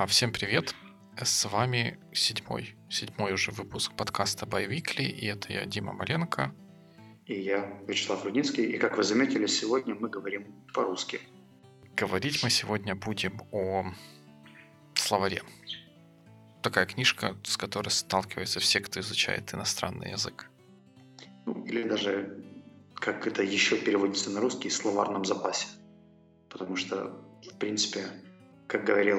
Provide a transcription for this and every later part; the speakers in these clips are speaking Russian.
А, всем привет! С вами седьмой, седьмой уже выпуск подкаста Weekly, и это я, Дима Маленко. И я, Вячеслав Рудинский, и как вы заметили, сегодня мы говорим по-русски. Говорить мы сегодня будем о словаре. Такая книжка, с которой сталкиваются все, кто изучает иностранный язык. Ну, или даже, как это еще переводится на русский, словарном запасе. Потому что, в принципе, как говорил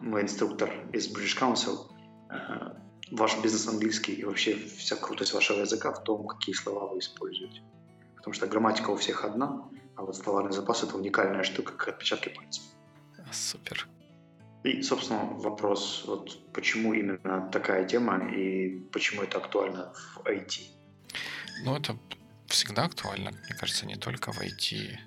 мой инструктор из British Council, э, ваш бизнес английский и вообще вся крутость вашего языка в том, какие слова вы используете. Потому что грамматика у всех одна, а вот словарный запас — это уникальная штука, как отпечатки пальцев. Супер. И, собственно, вопрос, вот почему именно такая тема и почему это актуально в IT? Ну, это всегда актуально, мне кажется, не только в IT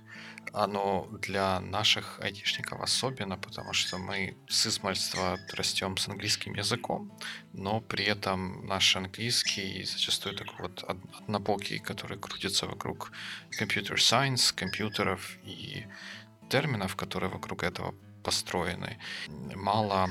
оно для наших айтишников особенно, потому что мы с измальства растем с английским языком, но при этом наш английский зачастую такой вот однобокий, который крутится вокруг computer science, компьютеров и терминов, которые вокруг этого построены. Мало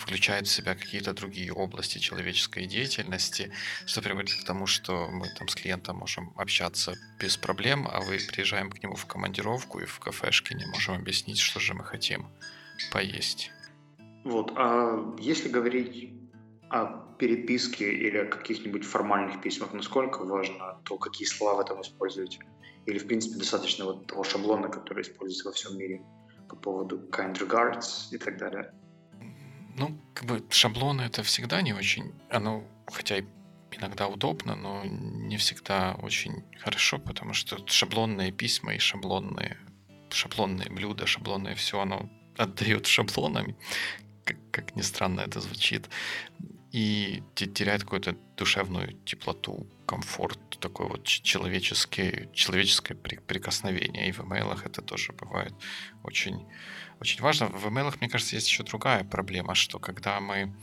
включает в себя какие-то другие области человеческой деятельности, что приводит к тому, что мы там с клиентом можем общаться без проблем, а вы приезжаем к нему в командировку и в кафешке не можем объяснить, что же мы хотим поесть. Вот, а если говорить о переписке или о каких-нибудь формальных письмах, насколько важно то, какие слова этом используете? Или, в принципе, достаточно вот того шаблона, который используется во всем мире по поводу kind regards и так далее? Ну, как бы шаблоны это всегда не очень, оно хотя и иногда удобно, но не всегда очень хорошо, потому что шаблонные письма и шаблонные, шаблонные блюда, шаблонное все, оно отдает шаблонами, как, как ни странно это звучит, и теряет какую-то душевную теплоту, комфорт, такое вот человеческое, человеческое прикосновение. И в имейлах это тоже бывает очень очень важно. В email, мне кажется, есть еще другая проблема, что когда мы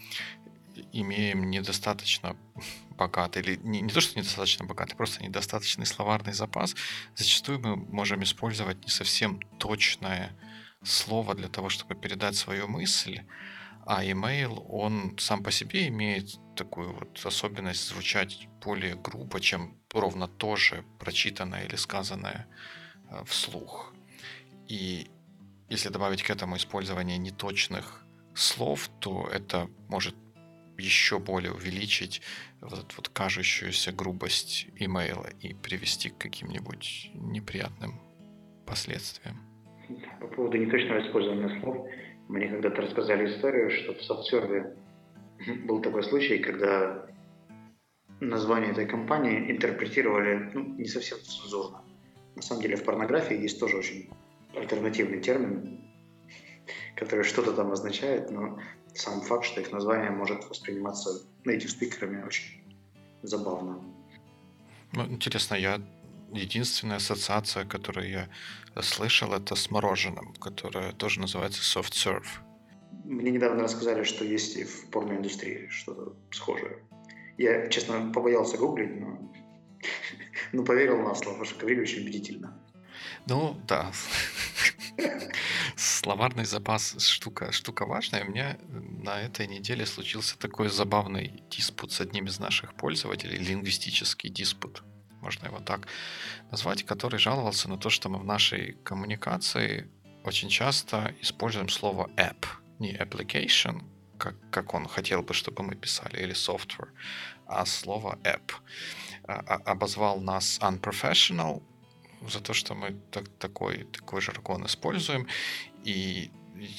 имеем недостаточно богатый, или не, не то, что недостаточно богатый, просто недостаточный словарный запас, зачастую мы можем использовать не совсем точное слово для того, чтобы передать свою мысль, а email, он сам по себе имеет такую вот особенность звучать более грубо, чем ровно то же прочитанное или сказанное э, вслух. И если добавить к этому использование неточных слов, то это может еще более увеличить вот эту вот кажущуюся грубость имейла и привести к каким-нибудь неприятным последствиям. По поводу неточного использования слов, мне когда-то рассказали историю, что в софтсерве был такой случай, когда название этой компании интерпретировали ну, не совсем цензурно. На самом деле в порнографии есть тоже очень альтернативный термин, который что-то там означает, но сам факт, что их название может восприниматься native спикерами очень забавно. Ну, интересно, я единственная ассоциация, которую я слышал, это с мороженым, которое тоже называется soft serve. Мне недавно рассказали, что есть и в порноиндустрии что-то схожее. Я, честно, побоялся гуглить, но, но поверил на слово, потому что говорили очень убедительно. Ну, да. Словарный запас штука, штука важная. У меня на этой неделе случился такой забавный диспут с одним из наших пользователей, лингвистический диспут, можно его так назвать, который жаловался на то, что мы в нашей коммуникации очень часто используем слово app, не application, как, как он хотел бы, чтобы мы писали, или software, а слово app. А, а, обозвал нас unprofessional, за то, что мы так, такой, такой жаргон используем. И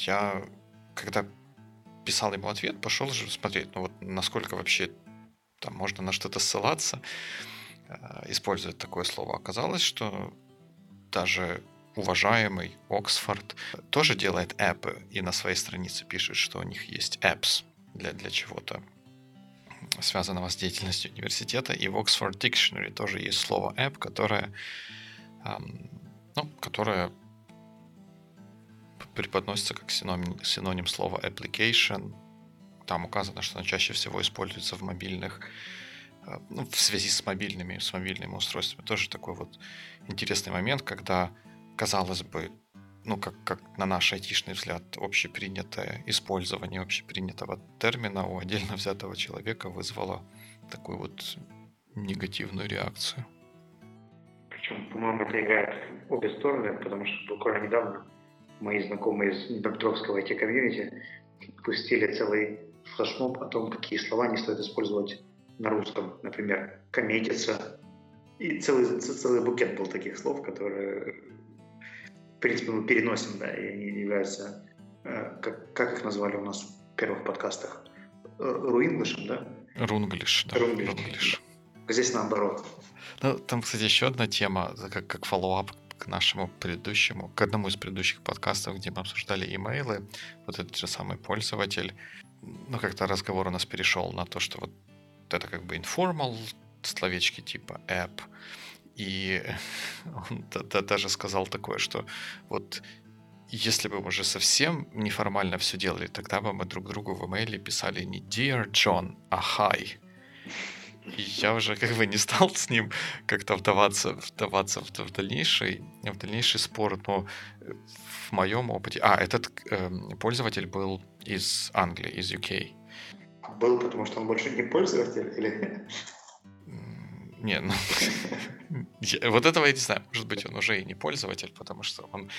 я, когда писал ему ответ, пошел же смотреть, ну вот насколько вообще там можно на что-то ссылаться, э, используя такое слово. Оказалось, что даже уважаемый Оксфорд тоже делает эпы и на своей странице пишет, что у них есть apps для, для чего-то связанного с деятельностью университета. И в Oxford Dictionary тоже есть слово app, которое ну, которая преподносится как синоним, синоним слова application. Там указано, что она чаще всего используется в мобильных, ну, в связи с мобильными, с мобильными устройствами. Тоже такой вот интересный момент, когда, казалось бы, ну, как, как на наш айтишный взгляд, общепринятое использование общепринятого термина у отдельно взятого человека вызвало такую вот негативную реакцию. Причем, по-моему, это обе стороны, потому что буквально недавно мои знакомые из Днепропетровского IT-комьюнити пустили целый флешмоб о том, какие слова не стоит использовать на русском. Например, «коммититься». И целый, целый букет был таких слов, которые, в принципе, мы переносим, да, и они являются, э, как, как их назвали у нас в первых подкастах, э, рунглишем, да? Рунглиш, да. Рунглиш. Рунглиш. Здесь наоборот. Ну, там, кстати, еще одна тема, как, как follow-up к нашему предыдущему, к одному из предыдущих подкастов, где мы обсуждали имейлы. Вот этот же самый пользователь, ну, как-то разговор у нас перешел на то, что вот это как бы informal, словечки типа app, и он даже сказал такое, что вот если бы мы уже совсем неформально все делали, тогда бы мы друг другу в имейле писали не Dear John, а Hi. И я уже как бы не стал с ним как-то вдаваться, вдаваться в, в дальнейший, в дальнейший спор, но в моем опыте... А, этот э, пользователь был из Англии, из UK. Был, потому что он больше не пользователь или... Не, ну... вот этого я не знаю. Может быть, он уже и не пользователь, потому что он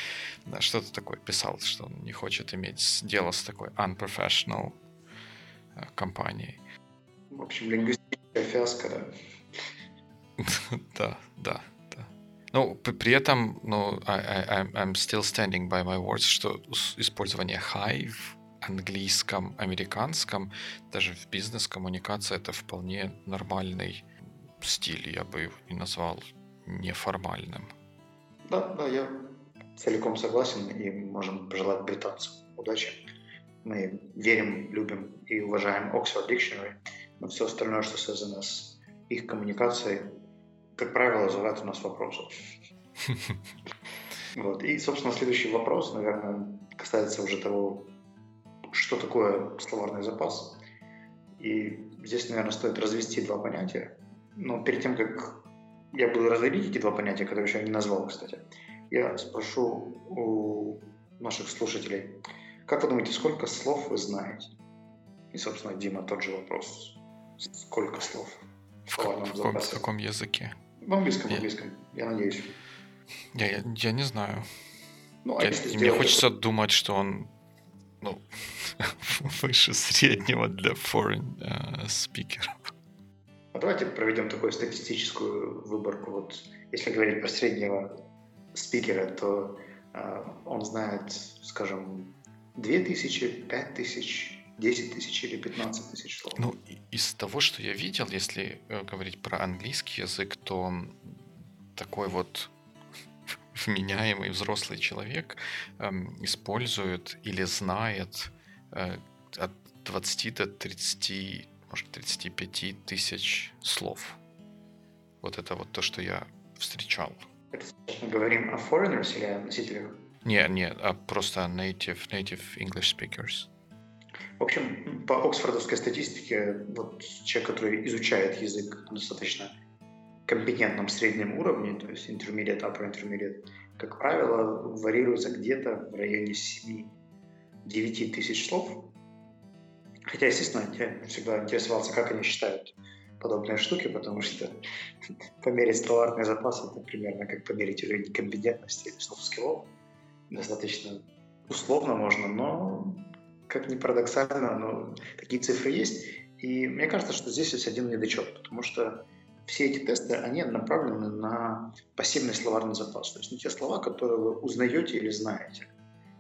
что-то такое писал, что он не хочет иметь дело с такой unprofessional э, компанией. В общем, лингвистическая фиаско, да. да, да, да. Ну, при этом, ну, I, I, I'm still standing by my words, что использование high в английском, американском, даже в бизнес-коммуникации это вполне нормальный стиль. Я бы его не назвал неформальным. Да, да, я целиком согласен и можем пожелать британцам удачи. Мы верим, любим и уважаем Oxford Dictionary – но все остальное, что связано с их коммуникацией, как правило, вызывает у нас вопросы. Вот. И, собственно, следующий вопрос, наверное, касается уже того, что такое словарный запас. И здесь, наверное, стоит развести два понятия. Но перед тем, как я буду разводить эти два понятия, которые еще не назвал, кстати, я спрошу у наших слушателей, как вы думаете, сколько слов вы знаете? И, собственно, Дима, тот же вопрос Сколько слов? В, как, в, каком, в каком языке? В английском, в английском, я надеюсь. Я, я, я не знаю. Ну, а я, мне хочется это... думать, что он ну, выше среднего для foreign uh, speaker. А давайте проведем такую статистическую выборку. Вот если говорить про среднего спикера, то uh, он знает, скажем, 2000, 5000, 10 тысяч или 15 тысяч слов. Ну, из того, что я видел, если э, говорить про английский язык, то такой вот вменяемый взрослый человек эм, использует или знает э, от 20 до 30, может, 35 тысяч слов. Вот это вот то, что я встречал. Мы говорим о foreigners или о носителях? Не, не, а просто native, native English speakers. В общем, по оксфордовской статистике, вот человек, который изучает язык на достаточно компетентном среднем уровне, то есть intermediate, upper intermediate, как правило, варьируется где-то в районе 7-9 тысяч слов. Хотя, естественно, я всегда интересовался, как они считают подобные штуки, потому что померить словарный запас это примерно как померить уровень компетентности или софт-скиллов. Достаточно условно можно, но как ни парадоксально, но такие цифры есть. И мне кажется, что здесь есть один недочет, потому что все эти тесты, они направлены на пассивный словарный запас. То есть на те слова, которые вы узнаете или знаете.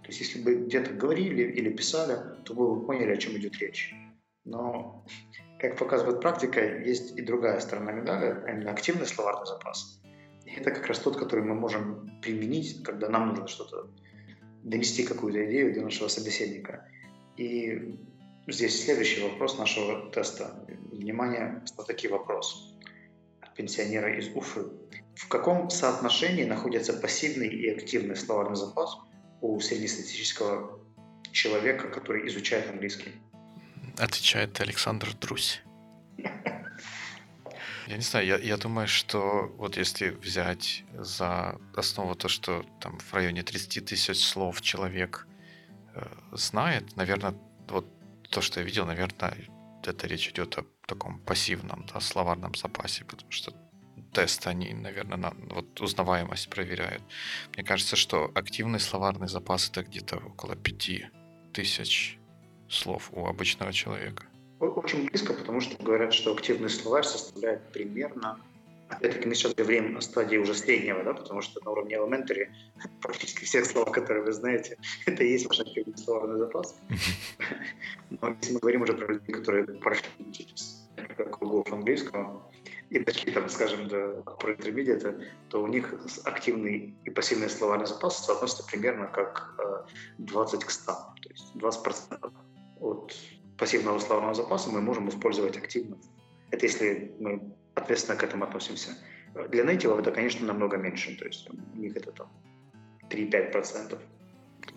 То есть если бы где-то говорили или писали, то вы бы поняли, о чем идет речь. Но, как показывает практика, есть и другая сторона медали, а именно активный словарный запас. И это как раз тот, который мы можем применить, когда нам нужно что-то донести какую-то идею до нашего собеседника. И здесь следующий вопрос нашего теста. Внимание, что такие вопросы пенсионера из Уфы. В каком соотношении находится пассивный и активный словарный запас у среднестатистического человека, который изучает английский? Отвечает Александр Друсь. Я не знаю, я, я думаю, что вот если взять за основу то, что там в районе 30 тысяч слов человек э, знает, наверное, вот то, что я видел, наверное, это речь идет о таком пассивном да, словарном запасе, потому что тест они, наверное, на вот узнаваемость проверяют. Мне кажется, что активный словарный запас это где-то около пяти тысяч слов у обычного человека. Очень близко, потому что говорят, что активный словарь составляет примерно Опять-таки мы сейчас говорим о стадии уже среднего, да, потому что на уровне elementary практически все слова, которые вы знаете, это и есть ваш активный словарный запас. Но если мы говорим уже про людей, которые прошли через кругов английского и дошли, там, скажем, до про интермедиата, то у них активный и пассивный словарный запас соотносятся примерно как 20 э, к 100. То есть 20% от пассивного словарного запаса мы можем использовать активно. Это если мы ответственно к этому относимся. Для нейтивов это, конечно, намного меньше, то есть у них это там 3-5%.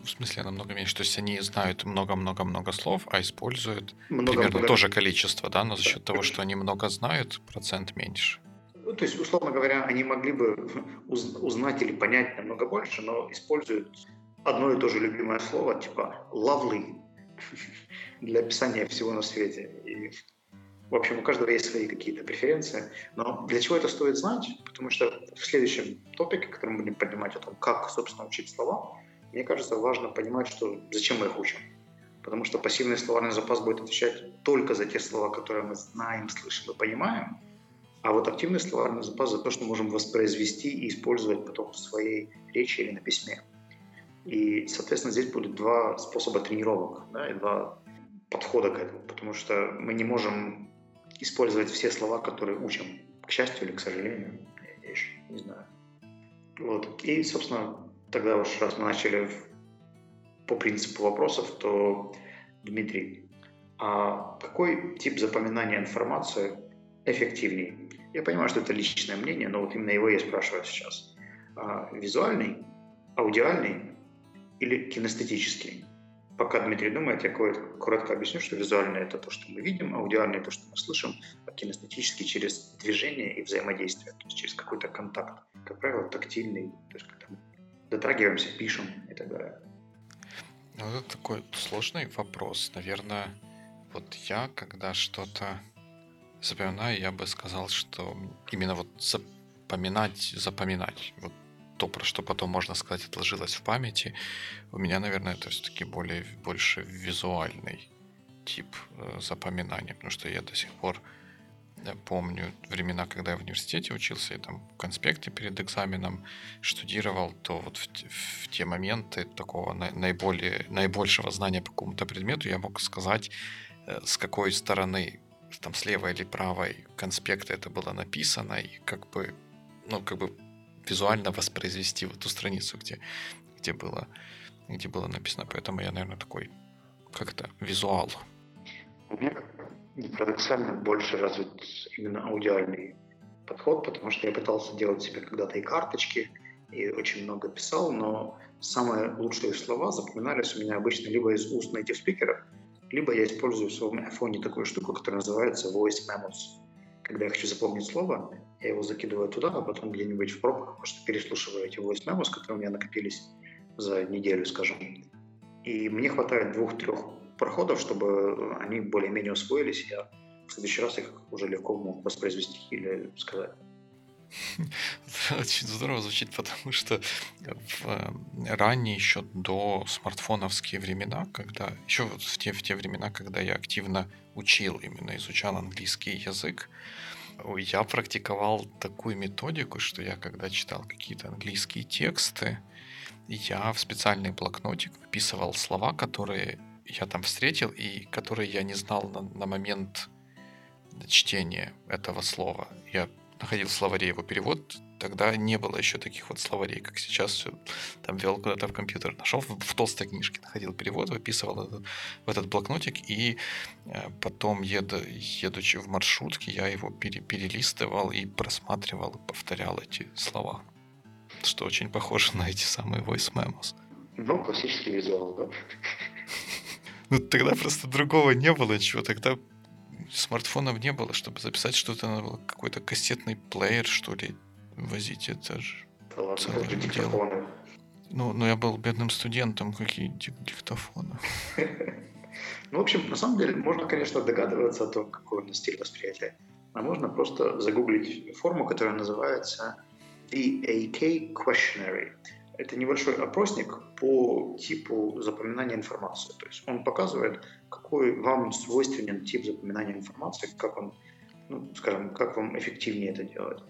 В смысле намного меньше? То есть они знают много-много-много слов, а используют много, примерно много... то же количество, да, но за счет того, что они много знают, процент меньше. Ну, то есть, условно говоря, они могли бы узнать или понять намного больше, но используют одно и то же любимое слово, типа lovely, для описания всего на свете. И в общем, у каждого есть свои какие-то преференции. Но для чего это стоит знать? Потому что в следующем топике, который мы будем поднимать о том, как, собственно, учить слова, мне кажется, важно понимать, что зачем мы их учим. Потому что пассивный словарный запас будет отвечать только за те слова, которые мы знаем, слышим и понимаем. А вот активный словарный запас за то, что можем воспроизвести и использовать потом в своей речи или на письме. И, соответственно, здесь будет два способа тренировок, да, и два подхода к этому, потому что мы не можем использовать все слова, которые учим, к счастью или к сожалению, я еще не знаю. Вот. И, собственно, тогда уж раз мы начали по принципу вопросов, то, Дмитрий, а какой тип запоминания информации эффективнее? Я понимаю, что это личное мнение, но вот именно его я спрашиваю сейчас. А, визуальный, аудиальный или кинестетический? Пока Дмитрий думает, я коротко объясню, что визуальное – это то, что мы видим, аудиальное – то, что мы слышим, а кинестетически через движение и взаимодействие, то есть через какой-то контакт. Как правило, тактильный, то есть когда мы дотрагиваемся, пишем и так далее. Ну, это такой сложный вопрос. Наверное, вот я, когда что-то запоминаю, я бы сказал, что именно вот запоминать, запоминать. Вот то, про что потом, можно сказать, отложилось в памяти, у меня, наверное, это все-таки более, больше визуальный тип э, запоминания, потому что я до сих пор помню времена, когда я в университете учился, и там в конспекте перед экзаменом штудировал, то вот в, в те моменты такого наиболее, наибольшего знания по какому-то предмету я мог сказать, э, с какой стороны, там, с левой или правой конспекта это было написано, и как бы, ну, как бы визуально воспроизвести вот ту страницу, где, где, было, где было написано. Поэтому я, наверное, такой, как это, визуал. У меня парадоксально больше развит именно аудиальный подход, потому что я пытался делать себе когда-то и карточки, и очень много писал, но самые лучшие слова запоминались у меня обычно либо из уст native спикеров, либо я использую в своем айфоне такую штуку, которая называется Voice Memos. Когда я хочу запомнить слово, я его закидываю туда, а потом где-нибудь в пробках просто переслушиваю эти voice memos, которые у меня накопились за неделю, скажем. И мне хватает двух-трех проходов, чтобы они более-менее усвоились, я в следующий раз их уже легко мог воспроизвести или сказать. Очень здорово звучит, потому что в э, ранние еще до смартфоновские времена, когда еще вот в те, в те времена, когда я активно учил, именно изучал английский язык, я практиковал такую методику, что я когда читал какие-то английские тексты, я в специальный блокнотик выписывал слова, которые я там встретил и которые я не знал на, на момент чтения этого слова. Я находил в словаре его перевод, тогда не было еще таких вот словарей, как сейчас. Все, там вел куда-то в компьютер, нашел в, в толстой книжке, находил перевод, выписывал этот, в этот блокнотик, и э, потом, еду, едучи в маршрутке, я его пере, перелистывал и просматривал, и повторял эти слова. Что очень похоже на эти самые voice memos. Ну, классический визуал, да. Ну, тогда просто другого не было ничего. Тогда смартфонов не было, чтобы записать что-то, надо было какой-то кассетный плеер, что ли, возить. Это же Да ладно, целое дело. диктофоны. Ну, ну, я был бедным студентом, какие дик- диктофоны. Ну, в общем, на самом деле, можно, конечно, догадываться о том, какой у нас стиль восприятия. А можно просто загуглить форму, которая называется VAK Questionary. Это небольшой опросник по типу запоминания информации. То есть он показывает, какой вам свойственен тип запоминания информации, как он, ну, скажем, как вам эффективнее это делать.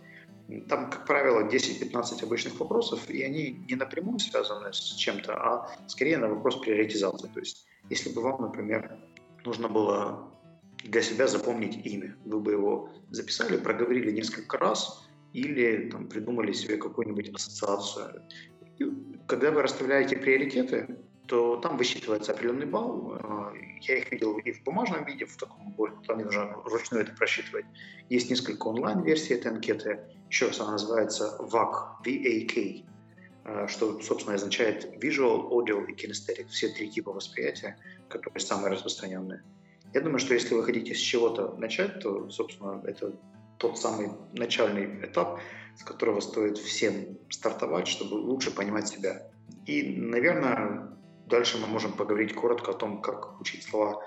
Там, как правило, 10-15 обычных вопросов, и они не напрямую связаны с чем-то, а скорее на вопрос приоритизации. То есть, если бы вам, например, нужно было для себя запомнить имя, вы бы его записали, проговорили несколько раз или там, придумали себе какую-нибудь ассоциацию. Когда вы расставляете приоритеты, то там высчитывается определенный балл. Э, Я их видел и в бумажном виде, в таком более, там не нужно вручную это просчитывать. Есть несколько онлайн-версий этой анкеты. Еще раз она называется VAC, VAK, э, что, собственно, означает Visual, Audio и Kinesthetic. Все три типа восприятия, которые самые распространенные. Я думаю, что если вы хотите с чего-то начать, то, собственно, это тот самый начальный этап, с которого стоит всем стартовать, чтобы лучше понимать себя. И, наверное, дальше мы можем поговорить коротко о том, как учить слова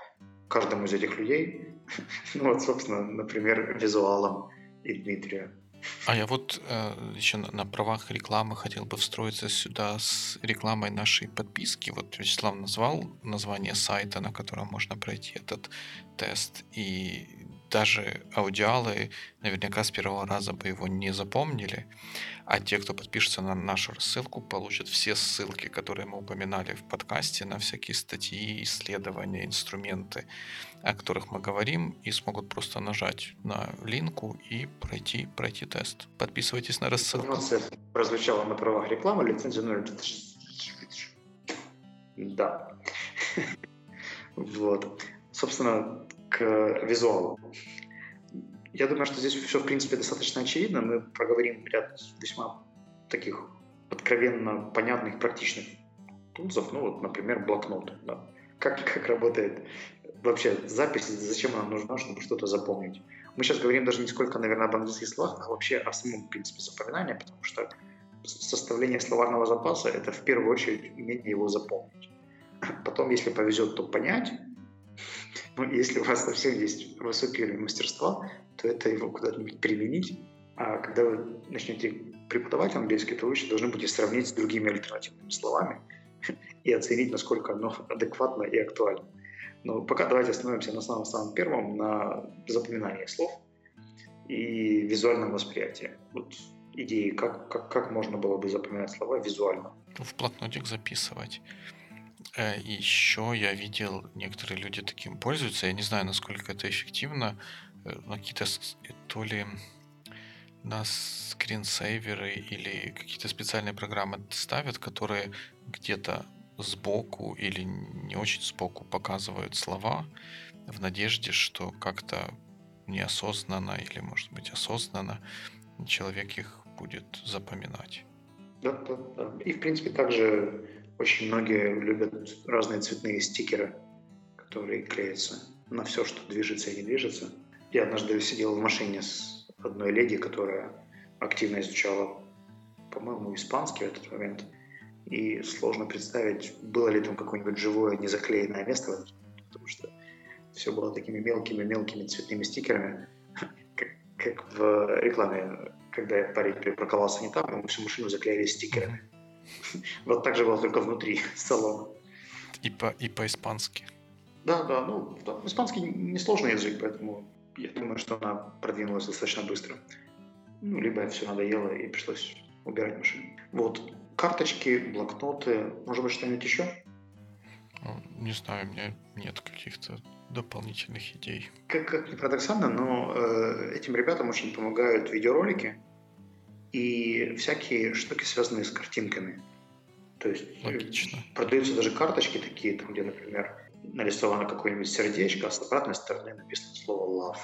каждому из этих людей. Ну вот, собственно, например, визуалам и Дмитрию. А я вот э, еще на, на правах рекламы хотел бы встроиться сюда с рекламой нашей подписки. Вот Вячеслав назвал название сайта, на котором можно пройти этот тест. И даже аудиалы наверняка с первого раза бы его не запомнили. А те, кто подпишется на нашу рассылку, получат все ссылки, которые мы упоминали в подкасте, на всякие статьи, исследования, инструменты, о которых мы говорим, и смогут просто нажать на линку и пройти, пройти тест. Подписывайтесь на рассылку. Информация прозвучала на правах рекламы, лицензия номер... Да. Вот. Собственно, к визуалу. Я думаю, что здесь все, в принципе, достаточно очевидно. Мы проговорим ряд весьма таких откровенно понятных, практичных тулзов. Ну, вот, например, блокнот. Да. Как, как работает вообще запись, зачем она нужна, чтобы что-то запомнить. Мы сейчас говорим даже не сколько, наверное, об английских словах, а вообще о самом принципе запоминания, потому что составление словарного запаса – это в первую очередь умение его запомнить. Потом, если повезет, то понять. Но если у вас совсем есть высокий уровень мастерства, то это его куда-нибудь применить. А когда вы начнете преподавать английский, то вы еще должны будете сравнить с другими альтернативными словами и оценить, насколько оно адекватно и актуально. Но пока давайте остановимся на самом-самом первом, на запоминании слов и визуальном восприятии. Вот идеи, как, как, как можно было бы запоминать слова визуально. В блокнотик записывать. Э, Еще я видел, некоторые люди таким пользуются. Я не знаю, насколько это эффективно. Э, На какие-то с- то ли на скринсейверы или какие-то специальные программы ставят, которые где-то сбоку или не очень сбоку показывают слова в надежде, что как-то неосознанно или, может быть, осознанно человек их будет запоминать. Да, да, да. И, в принципе, также очень многие любят разные цветные стикеры, которые клеятся на все, что движется и не движется. Я однажды сидел в машине с одной леди, которая активно изучала, по-моему, испанский в этот момент. И сложно представить, было ли там какое-нибудь живое незаклеенное место, потому что все было такими мелкими-мелкими цветными стикерами, как, как в рекламе, когда парень припарковался не там, ему всю машину заклеили стикерами. Вот так же было только внутри салона. И, по, и по-испански. Да, да, ну, да, испанский несложный язык, поэтому я думаю, что она продвинулась достаточно быстро. Ну, либо все надоело и пришлось убирать машину. Вот, карточки, блокноты, может быть, что-нибудь еще? Ну, Не знаю, у меня нет каких-то дополнительных идей. Как, как ни парадоксально, но э, этим ребятам очень помогают видеоролики и всякие штуки, связанные с картинками. То есть э, Логично. продаются даже карточки такие, там, где, например, нарисовано какое-нибудь сердечко, а с обратной стороны написано слово love.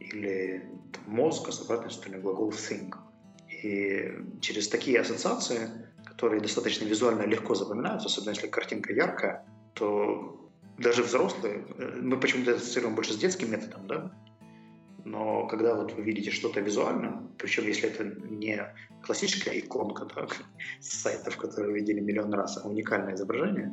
Или там, мозг, а с обратной стороны глагол think. И через такие ассоциации, которые достаточно визуально легко запоминаются, особенно если картинка яркая, то даже взрослые, э, мы почему-то ассоциируем больше с детским методом, да, но когда вот вы видите что-то визуально, причем если это не классическая иконка так, с сайтов, которые вы видели миллион раз, а уникальное изображение,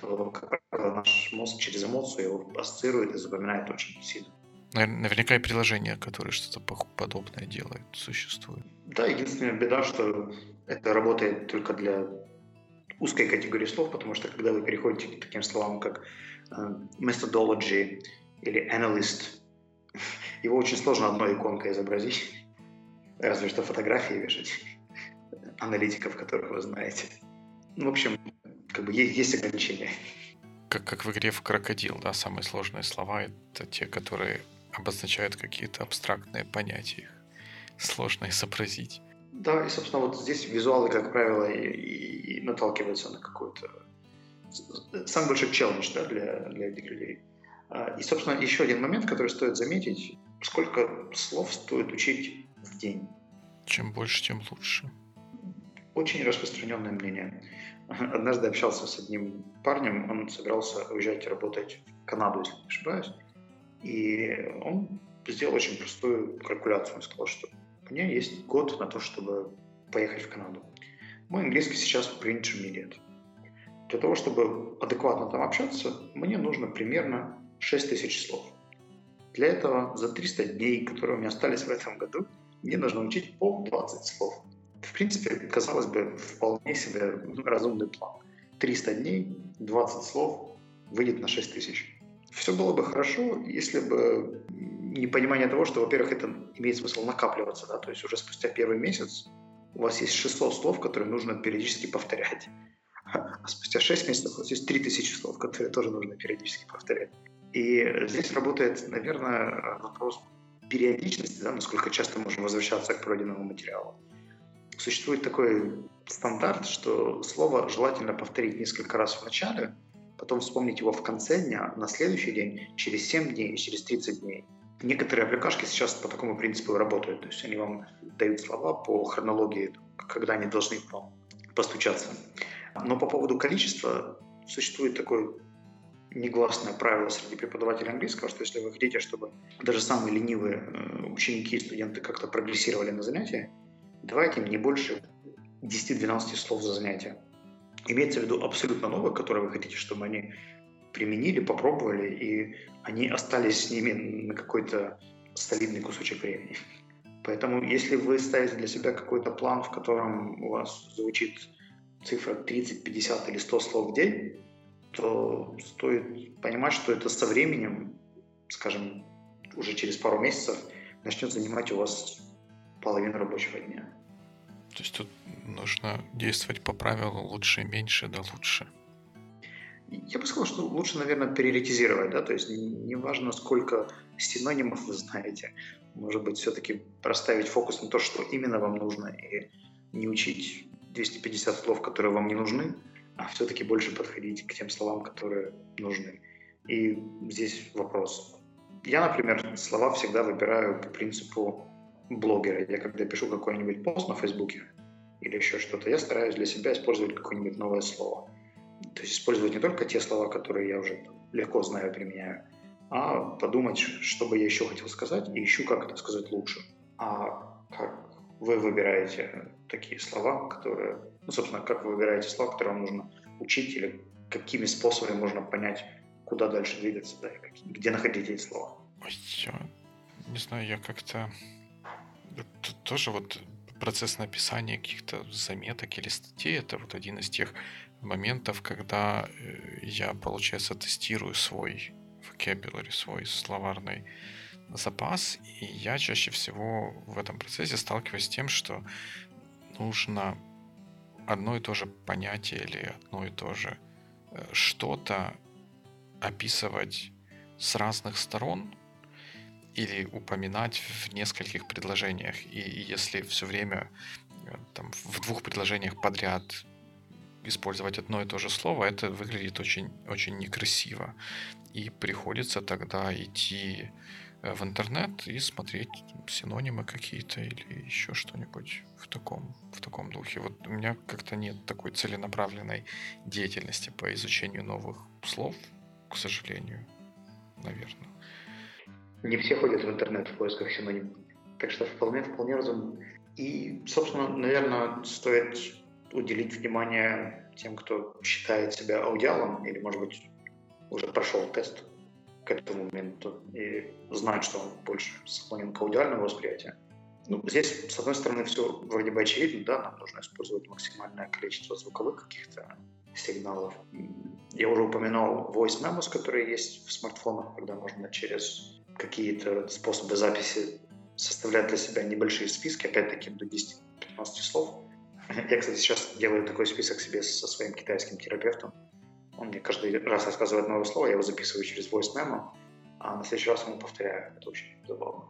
то, как правило, наш мозг через эмоцию его ассоциирует и запоминает очень сильно. Наверняка и приложения, которые что-то подобное делают, существуют. Да, единственная беда, что это работает только для узкой категории слов, потому что когда вы переходите к таким словам, как э, methodology или analyst, его очень сложно одной иконкой изобразить, разве что фотографии вешать аналитиков, которых вы знаете. Ну, в общем, как бы есть, есть ограничения. Как, как в игре в крокодил, да, самые сложные слова это те, которые обозначают какие-то абстрактные понятия. Их сложно изобразить. Да, и, собственно, вот здесь визуалы, как правило, и, и, и наталкиваются на какой-то самый большой челлендж да, для, для этих людей. А, и, собственно, еще один момент, который стоит заметить, сколько слов стоит учить в день. Чем больше, тем лучше. Очень распространенное мнение. Однажды общался с одним парнем, он собирался уезжать работать в Канаду, если не ошибаюсь. И он сделал очень простую калькуляцию. Он сказал, что у меня есть год на то, чтобы поехать в Канаду. Мой английский сейчас pre-intermediate. Для того, чтобы адекватно там общаться, мне нужно примерно 6 тысяч слов. Для этого за 300 дней, которые у меня остались в этом году, мне нужно учить по 20 слов. В принципе, казалось бы, вполне себе разумный план. 300 дней, 20 слов, выйдет на 6 тысяч все было бы хорошо, если бы не понимание того, что, во-первых, это имеет смысл накапливаться, да, то есть уже спустя первый месяц у вас есть 600 слов, которые нужно периодически повторять. А спустя 6 месяцев у вас есть 3000 слов, которые тоже нужно периодически повторять. И здесь работает, наверное, вопрос периодичности, да, насколько часто мы можем возвращаться к пройденному материалу. Существует такой стандарт, что слово желательно повторить несколько раз в начале, потом вспомнить его в конце дня, на следующий день, через 7 дней и через 30 дней. Некоторые аппликашки сейчас по такому принципу работают, то есть они вам дают слова по хронологии, когда они должны постучаться. Но по поводу количества существует такое негласное правило среди преподавателей английского, что если вы хотите, чтобы даже самые ленивые э, ученики и студенты как-то прогрессировали на занятии, давайте им не больше 10-12 слов за занятие. Имеется в виду абсолютно новое, которое вы хотите, чтобы они применили, попробовали, и они остались с ними на какой-то солидный кусочек времени. Поэтому если вы ставите для себя какой-то план, в котором у вас звучит цифра 30, 50 или 100 слов в день, то стоит понимать, что это со временем, скажем, уже через пару месяцев начнет занимать у вас половину рабочего дня. То есть тут нужно действовать по правилу лучше и меньше, да лучше. Я бы сказал, что лучше, наверное, приоритизировать, да, то есть не важно, сколько синонимов вы знаете, может быть, все-таки проставить фокус на то, что именно вам нужно, и не учить 250 слов, которые вам не нужны, а все-таки больше подходить к тем словам, которые нужны. И здесь вопрос. Я, например, слова всегда выбираю по принципу блогера. Я когда пишу какой-нибудь пост на Фейсбуке или еще что-то, я стараюсь для себя использовать какое-нибудь новое слово. То есть использовать не только те слова, которые я уже легко знаю и применяю, а подумать, что бы я еще хотел сказать, и ищу, как это сказать лучше. А как вы выбираете такие слова, которые, ну, собственно, как вы выбираете слова, которые вам нужно учить, или какими способами можно понять, куда дальше двигаться, да, и где находить эти слова? Ой, не знаю, я как-то Тут тоже вот процесс написания каких-то заметок или статей, это вот один из тех моментов, когда э, я, получается, тестирую свой vocabulary, свой словарный запас, и я чаще всего в этом процессе сталкиваюсь с тем, что нужно одно и то же понятие или одно и то же э, что-то описывать с разных сторон, или упоминать в нескольких предложениях. И, если все время э, там, в двух предложениях подряд использовать одно и то же слово, это выглядит очень, очень некрасиво. И приходится тогда идти в интернет и смотреть синонимы какие-то или еще что-нибудь в таком, в таком духе. Вот у меня как-то нет такой целенаправленной деятельности по изучению новых слов, к сожалению, наверное. Не все ходят в интернет в поисках синонимов. Так что вполне, вполне разумно. И, собственно, наверное, стоит уделить внимание тем, кто считает себя аудиалом или, может быть, уже прошел тест к этому моменту и знает, что он больше склонен к аудиальному восприятию. Ну, здесь, с одной стороны, все вроде бы очевидно, да, нам нужно использовать максимальное количество звуковых каких-то сигналов. Я уже упоминал voice memos, которые есть в смартфонах, когда можно через какие-то способы записи составлять для себя небольшие списки, опять-таки до 10-15 слов. Я, кстати, сейчас делаю такой список себе со своим китайским терапевтом. Он мне каждый раз рассказывает новое слово, я его записываю через voice memo, а на следующий раз ему повторяю. Это очень забавно.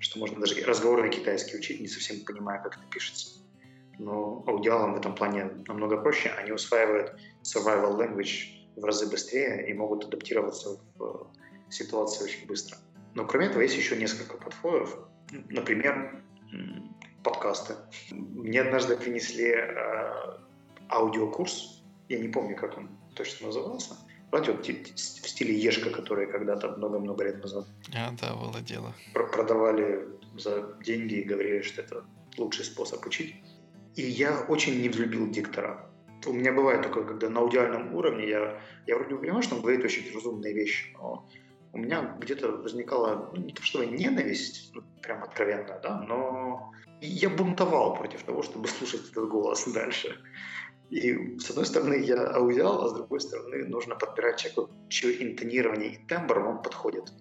Что можно даже разговорный китайский учить, не совсем понимая, как это пишется. Но аудиалам в этом плане намного проще. Они усваивают survival language в разы быстрее и могут адаптироваться в ситуации очень быстро. Но кроме этого есть еще несколько подходов. Например, подкасты. Мне однажды принесли э, аудиокурс, я не помню, как он точно назывался, Знаете, вот в стиле Ешка, которые когда-то много-много лет назад а, да, было дело. продавали за деньги и говорили, что это лучший способ учить. И я очень не взлюбил диктора. У меня бывает такое, когда на аудиальном уровне я, я вроде понимаю, что он говорит очень разумные вещи, но у меня где-то возникала, ну, не то чтобы ненависть, ну, прям откровенная, да, но я бунтовал против того, чтобы слушать этот голос дальше. И с одной стороны я аудиал, а с другой стороны нужно подбирать человеку, чье интонирование и тембр вам подходит.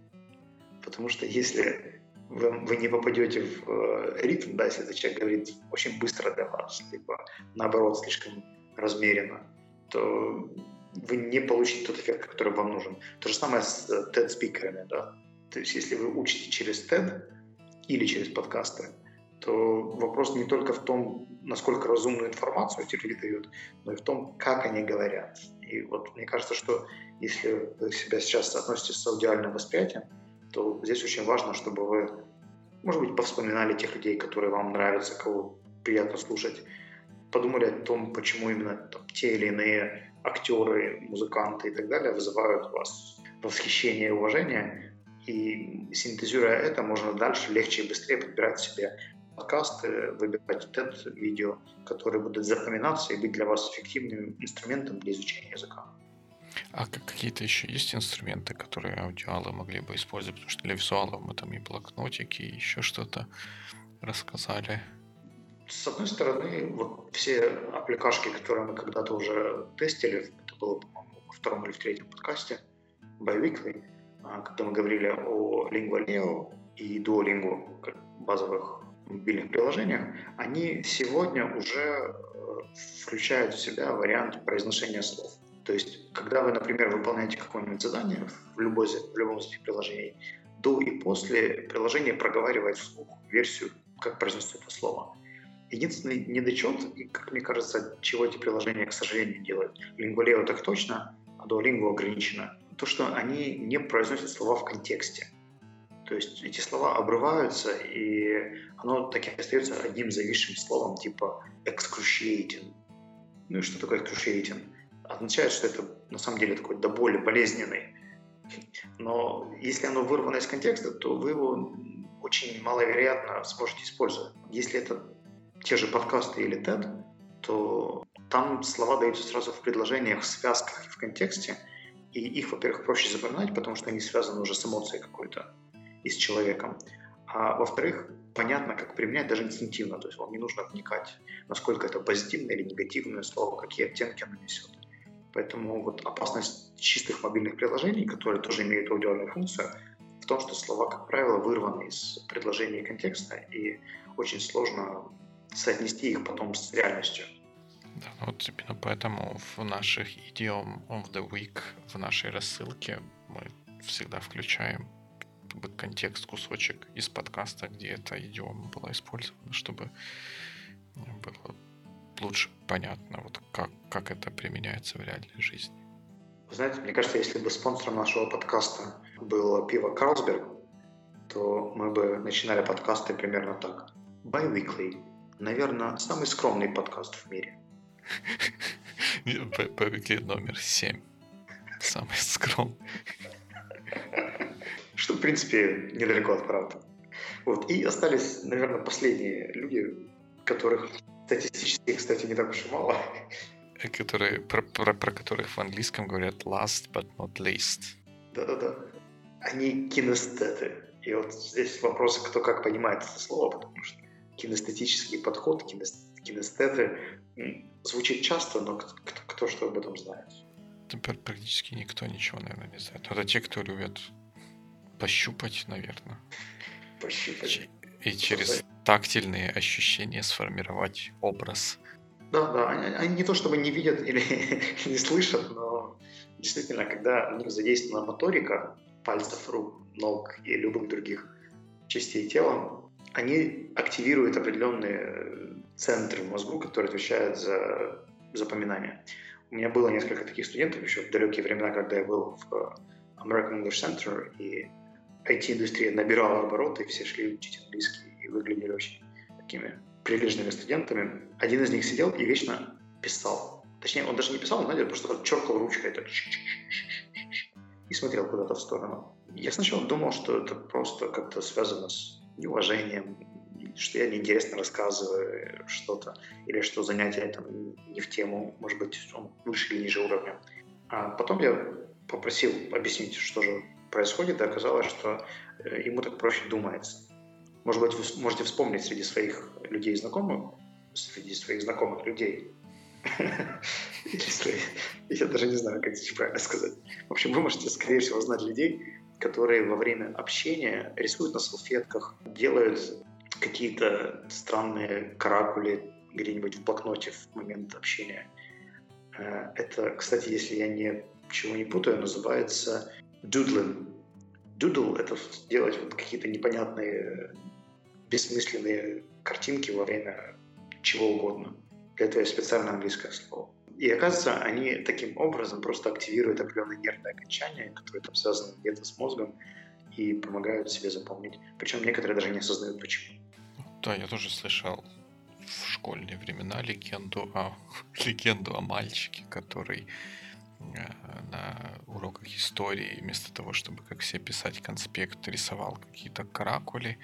Потому что если вы, вы не попадете в э, ритм, да, если этот человек говорит очень быстро для вас, либо наоборот слишком размеренно, то вы не получите тот эффект, который вам нужен. То же самое с TED-спикерами, да. То есть если вы учите через TED или через подкасты, то вопрос не только в том, насколько разумную информацию эти люди дают, но и в том, как они говорят. И вот мне кажется, что если вы себя сейчас относитесь с аудиальным восприятием, то здесь очень важно, чтобы вы, может быть, повспоминали тех людей, которые вам нравятся, кого приятно слушать, подумали о том, почему именно там, те или иные актеры, музыканты и так далее вызывают у вас восхищение и уважение. И синтезируя это, можно дальше легче и быстрее подбирать себе подкасты, выбирать TED-видео, которые будут запоминаться и быть для вас эффективным инструментом для изучения языка. А какие-то еще есть инструменты, которые аудиалы могли бы использовать? Потому что для визуалов мы там и блокнотики, и еще что-то рассказали. С одной стороны, вот все аппликашки, которые мы когда-то уже тестили, это было, по-моему, во втором или в третьем подкасте, Biweekly, а, когда мы говорили о Lingua и Duolingo, как базовых мобильных приложениях, они сегодня уже э, включают в себя вариант произношения слов. То есть, когда вы, например, выполняете какое-нибудь задание в, любой, в любом из этих приложений, до и после приложение проговаривает вслух версию, как произносится это слово. Единственный недочет, и, как мне кажется, чего эти приложения, к сожалению, делают, Lingvaleo так точно, а Duolingo ограничено, то, что они не произносят слова в контексте. То есть эти слова обрываются, и оно так и остается одним зависшим словом типа excruciating. Ну и что такое excruciating? Означает, что это на самом деле такой до боли болезненный. Но если оно вырвано из контекста, то вы его очень маловероятно сможете использовать. Если это те же подкасты или TED, то там слова даются сразу в предложениях, в связках и в контексте, и их, во-первых, проще запоминать, потому что они связаны уже с эмоцией какой-то и с человеком. А во-вторых, понятно, как применять даже инстинктивно, то есть вам не нужно вникать, насколько это позитивное или негативное слово, какие оттенки оно несет. Поэтому вот опасность чистых мобильных приложений, которые тоже имеют аудиальную функцию, в том, что слова, как правило, вырваны из предложения и контекста, и очень сложно соотнести их потом с реальностью. Да, ну вот именно поэтому в наших Idiom of the Week, в нашей рассылке мы всегда включаем контекст, кусочек из подкаста, где эта идиома была использована, чтобы было лучше понятно, вот как, как это применяется в реальной жизни. Вы знаете, мне кажется, если бы спонсором нашего подкаста было пиво Карлсберг, то мы бы начинали подкасты примерно так. Bi-weekly. Наверное, самый скромный подкаст в мире. Bi-weekly номер 7. самый скромный. Что, в принципе, недалеко от правды. Вот. И остались, наверное, последние люди, которых статистически, кстати, не так уж и мало. Которые, про, про, про которых в английском говорят last but not least. Да-да-да. Они кинестеты. И вот здесь вопрос, кто как понимает это слово, потому что кинестетический подход, кинестеты звучит часто, но кто, кто что об этом знает? Теперь практически никто ничего, наверное, не знает. Это те, кто любят пощупать, наверное. Пощупать. И через тактильные ощущения сформировать образ. Да, да, они, они не то чтобы не видят или не слышат, но действительно, когда у них задействована моторика пальцев, рук, ног и любых других частей тела, они активируют определенные центры в мозгу, которые отвечают за запоминание. У меня было несколько таких студентов еще в далекие времена, когда я был в American English Center, и IT-индустрия набирала обороты, и все шли учить английский и выглядели очень такими прилежными студентами. Один из них сидел и вечно писал. Точнее, он даже не писал, он, знаете, просто черкал ручкой так, и смотрел куда-то в сторону. Я сначала думал, что это просто как-то связано с неуважением, что я неинтересно рассказываю что-то, или что занятие там не в тему, может быть, он выше или ниже уровня. А потом я попросил объяснить, что же происходит, и оказалось, что э, ему так проще думается. Может быть, вы можете вспомнить среди своих людей знакомых, среди своих знакомых людей, я даже не знаю, как здесь правильно сказать. В общем, вы можете, скорее всего, знать людей, которые во время общения рисуют на салфетках, делают какие-то странные каракули где-нибудь в блокноте в момент общения. Э, это, кстати, если я ничего не путаю, называется doodling. Doodle — это делать вот какие-то непонятные, бессмысленные картинки во время чего угодно. Для этого есть специальное английское слово. И оказывается, они таким образом просто активируют определенные нервные окончания, которые там связаны где-то с мозгом, и помогают себе запомнить. Причем некоторые даже не осознают почему. Да, я тоже слышал в школьные времена легенду о, легенду о мальчике, который э, на уроках истории вместо того, чтобы как все писать конспект, рисовал какие-то каракули,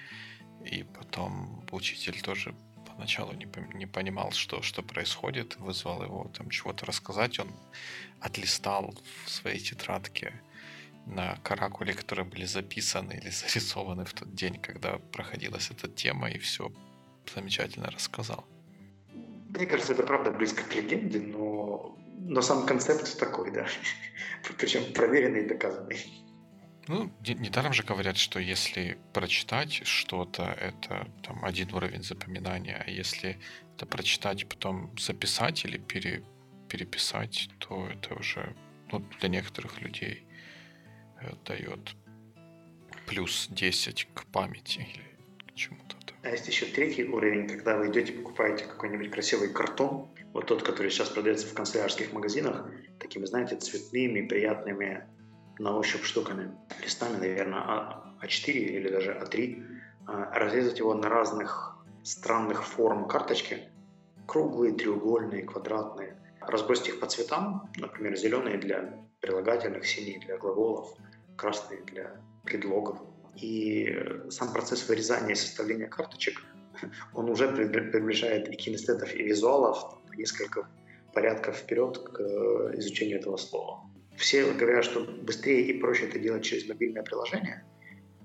и потом учитель тоже поначалу не, не понимал, что, что происходит, вызвал его там чего-то рассказать, он отлистал в своей тетрадке на каракуле, которые были записаны или зарисованы в тот день, когда проходилась эта тема, и все замечательно рассказал. Мне кажется, это правда близко к легенде, но, но сам концепт такой, да. Причем проверенный и доказанный. Ну, недаром же говорят, что если прочитать что-то, это там один уровень запоминания, а если это прочитать потом записать или пере, переписать, то это уже ну, для некоторых людей э, дает плюс 10 к памяти или к чему-то. А есть еще третий уровень, когда вы идете покупаете какой-нибудь красивый картон, вот тот, который сейчас продается в канцелярских магазинах, такими, знаете, цветными, приятными на ощупь штуками, листами, наверное, А4 или даже А3, а, разрезать его на разных странных форм карточки, круглые, треугольные, квадратные, разбросить их по цветам, например, зеленые для прилагательных, синие для глаголов, красные для предлогов. И сам процесс вырезания и составления карточек, он уже приближает и кинестетов, и визуалов несколько порядков вперед к э, изучению этого слова. Все говорят, что быстрее и проще это делать через мобильное приложение,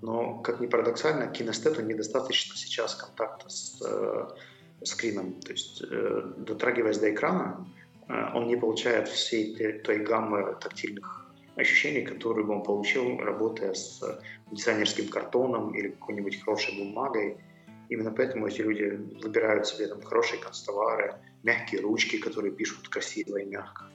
но, как ни парадоксально, кинестету недостаточно сейчас контакта с э, скрином. То есть, э, дотрагиваясь до экрана, э, он не получает всей той, той гаммы тактильных ощущений, которые бы он получил, работая с дизайнерским картоном или какой-нибудь хорошей бумагой. Именно поэтому эти люди выбирают себе там хорошие констовары, мягкие ручки, которые пишут красиво и мягко,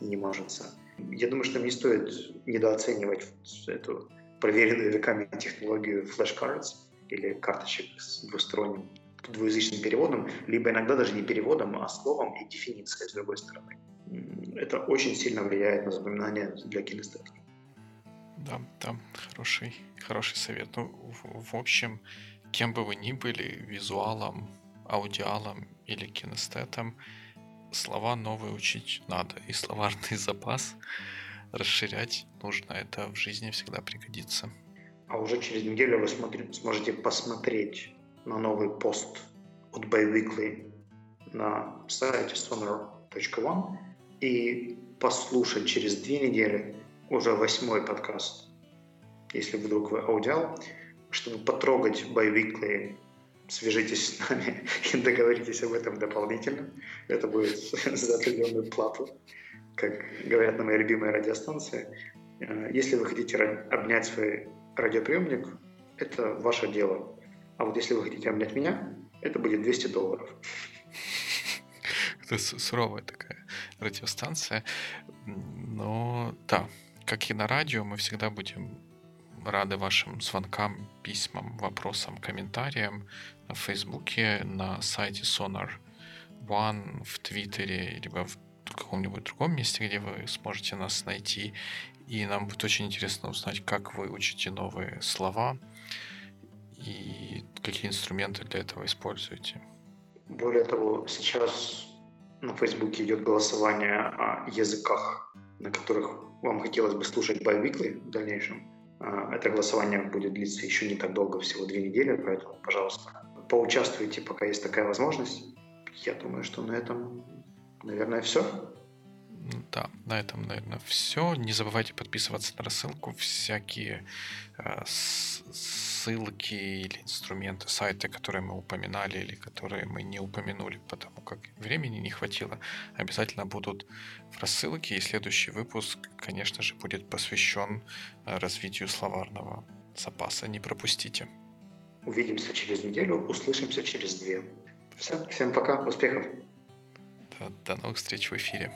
и не мажутся. Я думаю, что не стоит недооценивать эту проверенную веками технологию flashcards или карточек с двусторонним двуязычным переводом, либо иногда даже не переводом, а словом и дефиницией с другой стороны. Это очень сильно влияет на запоминание для кинестетов. Да, там хороший, хороший совет. Ну, в, в общем, кем бы вы ни были, визуалом, аудиалом или кинестетом, слова новые учить надо. И словарный запас расширять нужно. Это в жизни всегда пригодится. А уже через неделю вы смотри, сможете посмотреть на новый пост от Biweekly на сайте sonar.one и послушать через две недели уже восьмой подкаст, если вдруг вы аудиал, чтобы потрогать Biweekly свяжитесь с нами и договоритесь об этом дополнительно. Это будет за определенную плату, как говорят на моей любимой радиостанции. Э, если вы хотите обнять свой радиоприемник, это ваше дело. А вот если вы хотите обнять меня, это будет 200 долларов. Это суровая такая радиостанция. Но да, как и на радио, мы всегда будем рады вашим звонкам, письмам, вопросам, комментариям на Фейсбуке, на сайте Sonar One, в Твиттере, либо в каком-нибудь другом месте, где вы сможете нас найти. И нам будет очень интересно узнать, как вы учите новые слова и какие инструменты для этого используете. Более того, сейчас на Фейсбуке идет голосование о языках, на которых вам хотелось бы слушать Biweekly в дальнейшем. А, это голосование будет длиться еще не так долго, всего две недели, поэтому, пожалуйста, поучаствуйте, пока есть такая возможность. Я думаю, что на этом, наверное, все. Да, на этом, наверное, все. Не забывайте подписываться на рассылку. Всякие э, ссылки или инструменты, сайты, которые мы упоминали или которые мы не упомянули, потому как времени не хватило, обязательно будут в рассылке. И следующий выпуск, конечно же, будет посвящен э, развитию словарного запаса. Не пропустите. Увидимся через неделю, услышимся через две. Все, всем пока, успехов. До, до новых встреч в эфире.